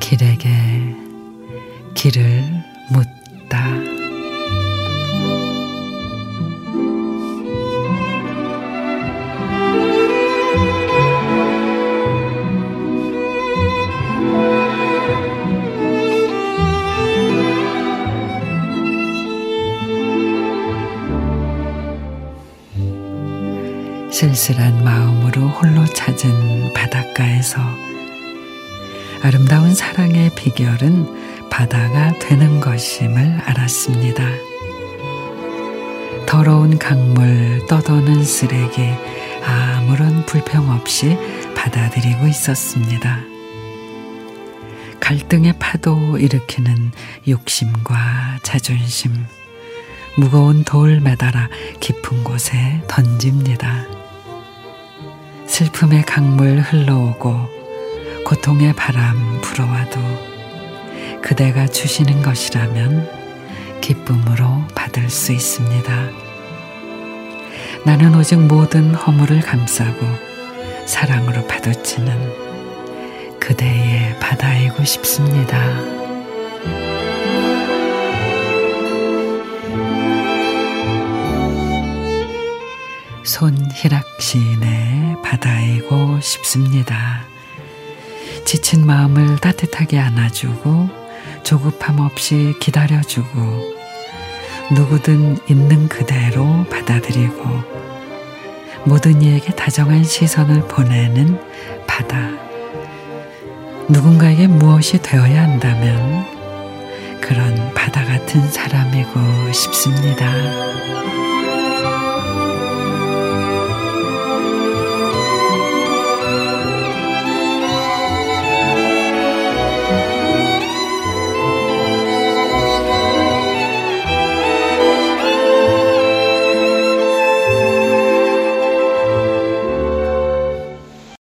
길에게 길을 묻 쓸쓸한 마음으로 홀로 찾은 바닷가에서 아름다운 사랑의 비결은 바다가 되는 것임을 알았습니다. 더러운 강물, 떠도는 쓰레기, 아무런 불평 없이 받아들이고 있었습니다. 갈등의 파도 일으키는 욕심과 자존심, 무거운 돌 매달아 깊은 곳에 던집니다. 슬픔의 강물 흘러오고 고통의 바람 불어와도 그대가 주시는 것이라면 기쁨으로 받을 수 있습니다. 나는 오직 모든 허물을 감싸고 사랑으로 파도치는 그대의 바다이고 싶습니다. 손희락 시인의 바다이고 싶습니다. 지친 마음을 따뜻하게 안아주고 조급함 없이 기다려주고 누구든 있는 그대로 받아들이고 모든 이에게 다정한 시선을 보내는 바다. 누군가에게 무엇이 되어야 한다면 그런 바다 같은 사람이고 싶습니다.